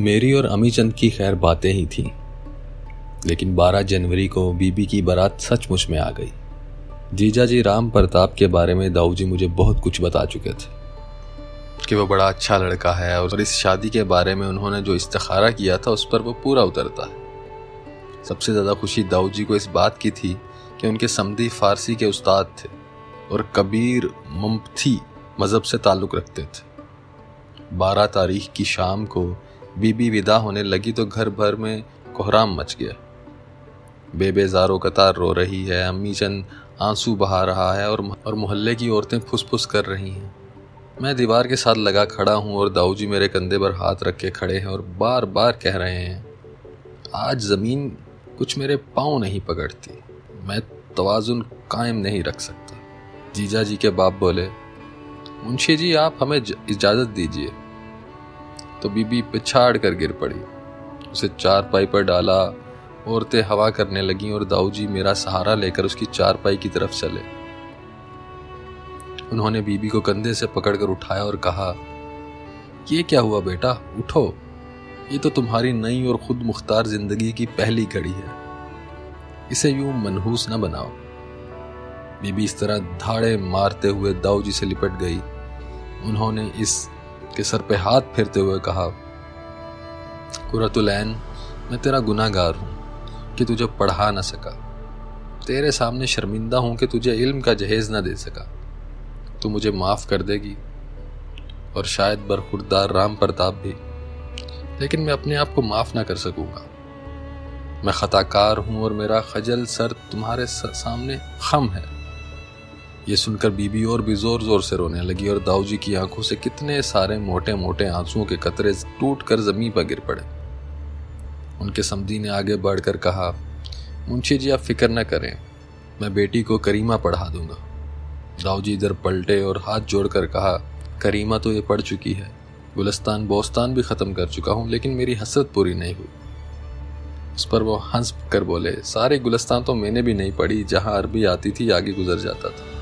मेरी और अमी चंद की खैर बातें ही थीं। लेकिन 12 जनवरी को बीबी की बारात सचमुच में आ गई। जीजा जी राम प्रताप के बारे में दाऊ जी मुझे बहुत कुछ बता चुके थे कि वो बड़ा अच्छा लड़का है और इस शादी के बारे में उन्होंने जो इस्तारा किया था उस पर वो पूरा उतरता है। सबसे ज़्यादा खुशी दाऊ जी को इस बात की थी कि उनके समदी फारसी के उस्ताद थे और कबीर मुमथी मज़हब से ताल्लुक़ रखते थे। बारह तारीख की शाम को बीबी विदा होने लगी तो घर भर में कोहराम मच गया। बेबे जारो कतार रो रही है, अम्मी चंद आँसू बहा रहा है और और मोहल्ले की औरतें फुसफुस कर रही हैं। मैं दीवार के साथ लगा खड़ा हूँ और दाऊ जी मेरे कंधे पर हाथ रख के खड़े हैं और बार बार कह रहे हैं, आज ज़मीन कुछ मेरे पाँव नहीं पकड़ती। मैं तोज़ुन कायम नहीं रख सकता। जीजा जी के बाप बोले, मुंशी जी, आप हमें इजाज़त दीजिए। तो बीबी पिछाड़ कर गिर पड़ी। उसे चार पाई पर डाला, औरतें हवा करने लगी और दाऊ जी मेरा सहारा लेकर उसकी चार पाई की तरफ़ चले। उन्होंने बीबी को कंधे से पकड़कर उठाया और कहा, ये क्या हुआ बेटा? उठो। ये तो तुम्हारी नई और खुद मुख्तार ज़िंदगी की पहली घड़ी है। इसे यूँ मनहूस न बनाओ। बीबी इस तरह धाड़े मारते हुए दाऊ जी से लिपट गई। उन्होंने इस के सर पे हाथ फेरते हुए कहा, कुरतुलैन, मैं तेरा गुनागार हूँ कि तुझे पढ़ा न सका। तेरे सामने शर्मिंदा हूँ कि तुझे इल्म का जहेज न दे सका। तू मुझे माफ़ कर देगी और शायद बरखुरदार राम प्रताप भी। लेकिन मैं अपने आप को माफ़ ना कर सकूँगा। मैं खताकार हूँ और मेरा खजल सर तुम्हारे सामने खम है। ये सुनकर बीबी और भी ज़ोर ज़ोर से रोने लगी और दाऊजी की आँखों से कितने सारे मोटे मोटे आंसुओं के कतरे टूट कर ज़मीन पर गिर पड़े। उनके समधी ने आगे बढ़कर कहा, मुंशी जी, आप फ़िक्र न करें, मैं बेटी को करीमा पढ़ा दूँगा। दाऊ जी इधर पलटे और हाथ जोड़कर कहा, करीमा तो ये पढ़ चुकी है, गुलस्तान बोस्तान भी ख़त्म कर चुका हूँ, लेकिन मेरी हसरत पूरी नहीं हुई। उस पर वो हंस कर बोले, सारे गुलस्तान तो मैंने भी नहीं पढ़ी, जहाँ अरबी आती थी, आगे गुजर जाता था।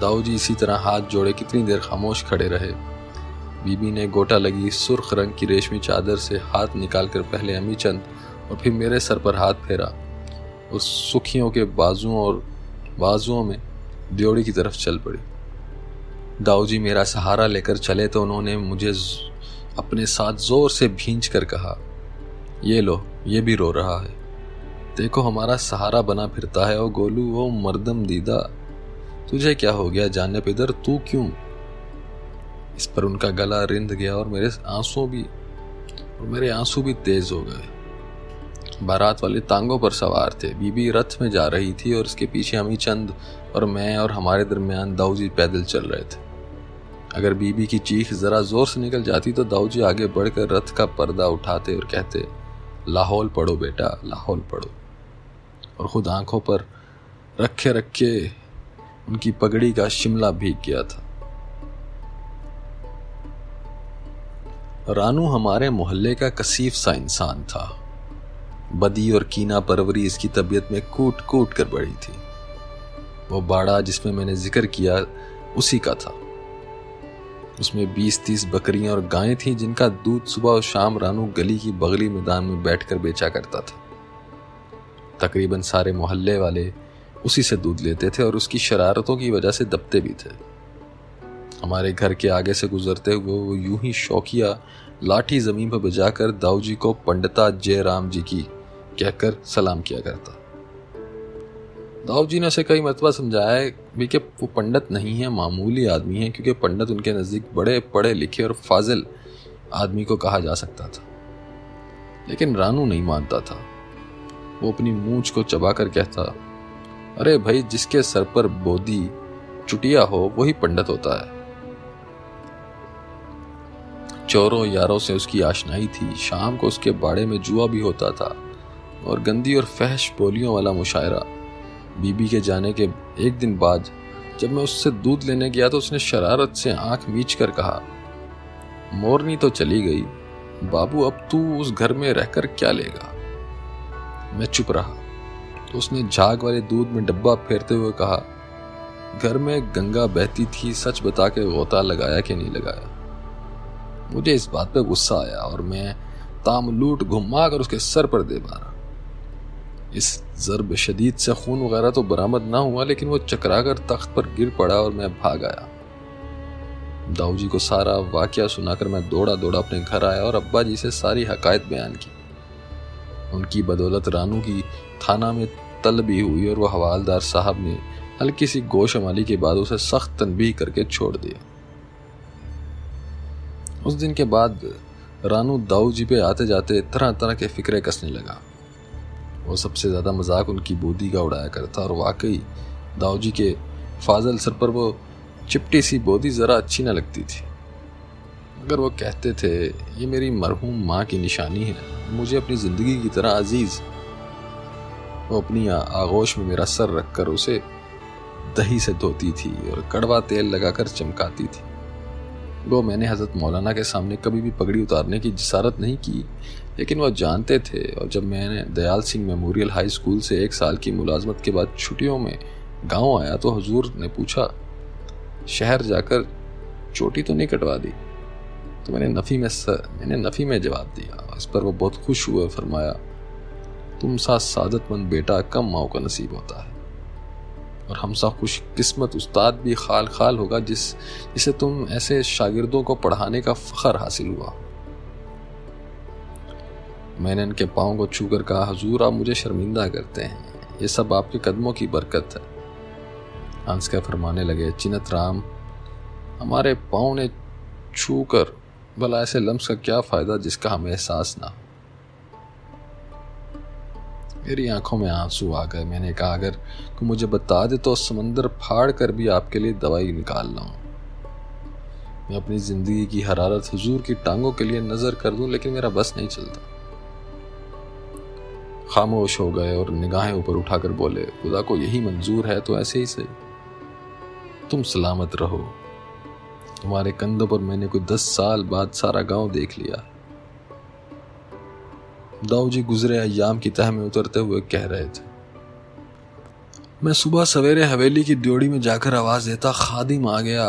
दाऊ जी इसी तरह हाथ जोड़े कितनी देर खामोश खड़े रहे। बीबी ने गोटा लगी सुर्ख रंग की रेशमी चादर से हाथ निकालकर पहले अमी चंद और फिर मेरे सर पर हाथ फेरा। और सुखियों के बाजुओं और बाजुओं में ड्योड़ी की तरफ़ चल पड़ी। दाऊ जी मेरा सहारा लेकर चले तो उन्होंने मुझे अपने साथ ज़ोर से भींच कर कहा, ये लो, ये भी रो रहा है। देखो हमारा सहारा बना फिरता है ओ गोलू वो मर्दम दीदा तुझे क्या हो गया जाने पिदर तू क्यों? इस पर उनका गला रिंध गया और मेरे आँसू भी, और मेरे आँसू भी तेज हो गए। बारात वाले तांगों पर सवार थे। बीबी रथ में जा रही थी और उसके पीछे अमी चंद और मैं और हमारे दरमियान दाऊजी पैदल चल रहे थे। अगर बीबी की चीख जरा ज़ोर से निकल जाती तो दाऊजी आगे बढ़कर रथ का पर्दा उठाते और कहते, लाहौल पढ़ो बेटा, लाहौल पढ़ो। और खुद आँखों पर रखे रखे उनकी पगड़ी का शिमला भीग गया था। रानू हमारे मोहल्ले का कसीफ सा इंसान था। बदी और कीना परवरी इसकी तबीयत में कूट कूट कर बढ़ी थी। वो बाड़ा जिसमें मैंने ज़िक्र किया, उसी का था। उसमें बीस तीस बकरियाँ और गायें थीं जिनका दूध सुबह और शाम रानू गली की बगली मैदान में बैठकर बेचा करता था। तकरीबन सारे मोहल्ले वाले उसी से दूध लेते थे और उसकी शरारतों की वजह से दबते भी थे। हमारे घर के आगे से गुजरते हुए वो यूँ ही शौकिया लाठी ज़मीन पर बजाकर दाऊ जी को पंडिता जय राम जी की कहकर सलाम किया करता। दाऊ जी ने उसे कई मतबा समझाया भी कि वो पंडित नहीं है, मामूली आदमी है, क्योंकि पंडित उनके नज़दीक बड़े, पढ़े, लिखे और फाजिल आदमी को कहा जा सकता था। लेकिन रानू नहीं मानता था। वो अपनी मूछ को चबाकर कहता अरे भाई, जिसके सर पर बोदी चुटिया हो, वही पंडित होता है। चोरों यारों से उसकी आशनाई थी। शाम को उसके बाड़े में जुआ भी होता था और गंदी और फहश बोलियों वाला मुशायरा। बीबी के जाने के एक दिन बाद, जब मैं उससे दूध लेने गया तो उसने शरारत से आँख मीच कर कहा, मोरनी तो चली गई। बाबू, अब तू उस घर में रहकर क्या लेगा? मैं चुप रहा। तो उसने झाग वाले दूध में डब्बा फेरते हुए कहा, घर में गंगा बहती थी, सच बता के गोता लगाया कि नहीं लगाया? मुझे इस बात पे गुस्सा आया और मैं तामलूट घुमा कर उसके सर पर दे मारा। इस जरब शदीद से खून वगैरह तो बरामद ना हुआ, लेकिन वो चकरा कर तख्त पर गिर पड़ा और मैं भाग आया। दाऊ जी को सारा वाक्य सुनाकर मैं दौड़ा दौड़ा अपने घर आया और अब्बा जी से सारी हकायत बयान की। उनकी बदौलत रानू की थाना में तलबी हुई और वह हवालदार साहब ने हल्की सी गोशमाली के बाद उसे सख्त तनबी करके छोड़ दिया। उस दिन के बाद रानू दाऊ जी पे आते जाते तरह तरह के फिक्रे कसने लगा। वो सबसे ज़्यादा मज़ाक उनकी बूदी का उड़ाया करता और वाकई दाऊ जी के फाजल सर पर वो चिपटी सी बोदी ज़रा अच्छी ना लगती थी। मगर वो कहते थे, ये मेरी मरहूम माँ की निशानी है। मुझे अपनी ज़िंदगी की तरह अज़ीज़ वो अपनी आगोश में मेरा सर रखकर उसे दही से धोती थी और कड़वा तेल लगाकर चमकाती थी। वो मैंने हज़रत मौलाना के सामने कभी भी पगड़ी उतारने की जसारत नहीं की, लेकिन वह जानते थे और जब मैंने Dayal Singh memorial high school से एक साल की मुलाजमत के बाद छुट्टियों में गाँव आया तो हजूर ने पूछा, शहर जाकर चोटी तो नहीं कटवा दी? तो मैंने नफ़ी में सर मैंने नफ़ी में जवाब दिया। इस पर वो बहुत खुश हुए फरमाया तुम सा सादतमंद बेटा कम माओ का नसीब होता है। और हम हमसा खुश किस्मत उस्ताद भी खाल खाल होगा जिस, जिसे तुम ऐसे शागिर्दों को पढ़ाने का फखर हासिल हुआ। मैंने इनके पाँव को छू कर कहा, हजूर, आप मुझे शर्मिंदा करते हैं। ये सब आपके कदमों की बरकत है। हंस के फरमाने लगे, चिनत राम, हमारे पाँव ने छू कर भला ऐसे लम्स का क्या फ़ायदा जिसका हमें एहसास ना मेरी आँखों में आँसू आ गए। मैंने कहा, अगर कोई मुझे बता दे तो समंदर फाड़ कर भी आपके लिए दवाई निकाल लाऊं। मैं अपनी ज़िंदगी की हरारत हुजूर की टांगों के लिए नज़र कर दूँ, लेकिन मेरा बस नहीं चलता। खामोश हो गए और निगाहें ऊपर उठाकर बोले, खुदा को यही मंजूर है तो ऐसे ही सही। तुम सलामत रहो। तुम्हारे कंधों पर मैंने कोई दस साल बाद सारा गाँव देख लिया। दाऊ जी गुजरे अयाम की तह में उतरते हुए कह रहे थे। मैं सुबह सवेरे हवेली की ड्योड़ी में जाकर आवाज़ देता, खादिम आ गया।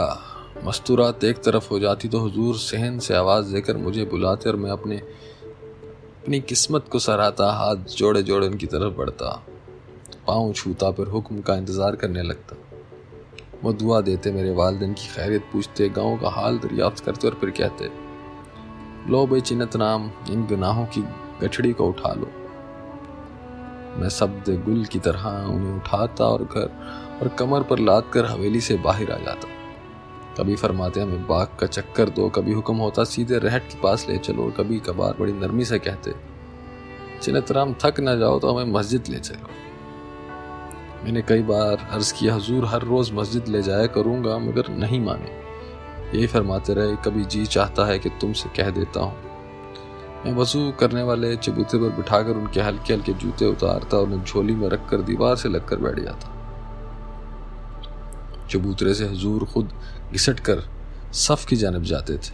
मस्तूरात एक तरफ़ हो जाती तो हुजूर सहन से आवाज़ देकर मुझे बुलाते और मैं अपने, अपनी किस्मत को सराहता, हाथ जोड़े जोड़े उनकी तरफ़ बढ़ता। पाँव छूता फिर हुक्म का इंतज़ार करने लगता। वो दुआ देते मेरे वालदेन की खैरियत पूछते, गाँव का हाल दरियाफ्त करते और फिर कहते, लो बे चिन्नत नाम, इन गुनाहों की गठड़ी को उठा लो। मैं शब्द गुल की तरह उन्हें उठाता और घर और कमर पर लाद कर हवेली से बाहर आ जाता। कभी फरमाते, हमें बाग का चक्कर दो। कभी हुक्म होता, सीधे रहट के पास ले चलो। कभी कभार बड़ी नरमी से कहते चिन्नत राम, थक ना जाओ तो हमें मस्जिद ले चलो। मैंने कई बार अर्ज़ किया, हजूर, हर रोज़ मस्जिद ले जाया करूँगा, मगर नहीं माने। यही फरमाते रहे, कभी जी चाहता है कि तुमसे कह देता हूँ। मैं वज़ू करने वाले चबूते पर बिठाकर उनके हल्के हल्के जूते उतारता और उन्हें झोली में रखकर दीवार से लगकर बैठ जाता। चबूतरे से हजूर खुद घिसट कर सफ की जानब जाते थे।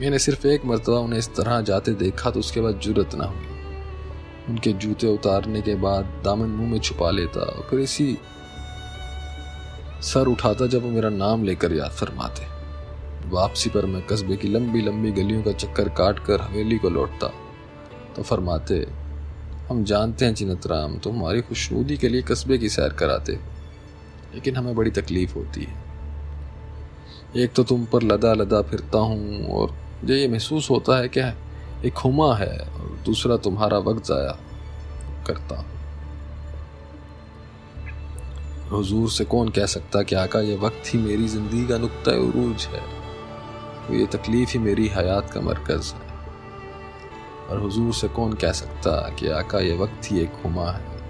मैंने सिर्फ़ एक मरतबा उन्हें इस तरह जाते देखा तो उसके बाद ज़रूरत ना हुई। उनके जूते उतारने के बाद दामन मुँह में छुपा लेता और फिर इसी सर उठाता जब वो मेरा नाम लेकर याद फरमाते। वापसी पर मैं कस्बे की लंबी लंबी गलियों का चक्कर काट कर हवेली को लौटता। तो फरमाते, हम जानते हैं चिनत राम तो हमारी खुशनूदी के लिए कस्बे की सैर कराते, लेकिन हमें बड़ी तकलीफ़ होती है। एक तो तुम पर लदा लदा फिरता हूँ, और मुझे ये महसूस होता है कि एक हुमा है, और दूसरा तुम्हारा वक्त ज़ाया करता हूँ। हुजूर से कौन कह सकता कि आका, ये वक्त ही मेरी ज़िंदगी का नुकता उरूज है। तो ये तकलीफ़ ही मेरी हयात का मरकज़ है। और हुजूर से कौन कह सकता कि आका ये वक्त ही एक हुमा है?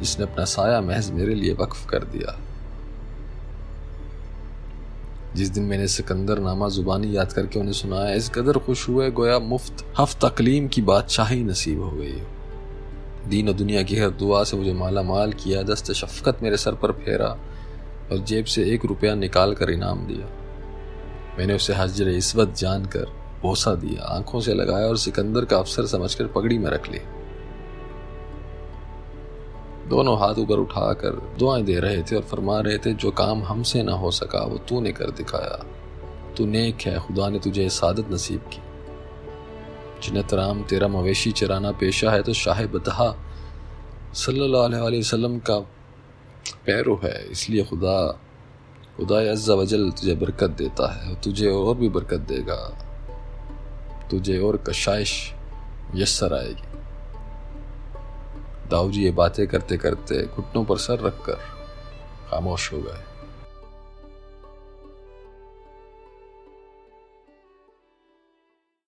जिसने अपना साया महज मेरे लिए वक्फ कर दिया। जिस दिन मैंने सिकंदर नामा जुबानी याद करके उन्हें सुनाया, इस कदर खुश हुए गोया मुफ़्त हफ्त तकलीम की बादशाही नसीब हो गई। दीन और दुनिया की हर दुआ से मुझे माला माल किया दस्त शफकत मेरे सर पर फेरा और जेब से एक रुपया निकाल कर इनाम दिया। मैंने उसे हजर इसवत जानकर बोसा दिया, आँखों से लगाया और सिकंदर का अफसर समझकर पगड़ी में रख लिया। दोनों हाथ ऊपर उठाकर दुआएँ दे रहे थे और फरमा रहे थे, जो काम हमसे ना हो सका, वो तूने कर दिखाया। तू नेक है, खुदा ने तुझे सादत नसीब की। जिन्नत राम तेरा मवेशी चराना पेशा है तो शाह बतहा सल्लल्लाहु अलैहि वसल्लम का पैरो है। इसलिए खुदा खुदा अज्जा वजल तुझे बरकत देता है तुझे और भी बरकत देगा। तुझे और कशाइश यस्सर आएगी। दाऊ जी ये बातें करते करते घुटनों पर सर रखकर खामोश हो गए।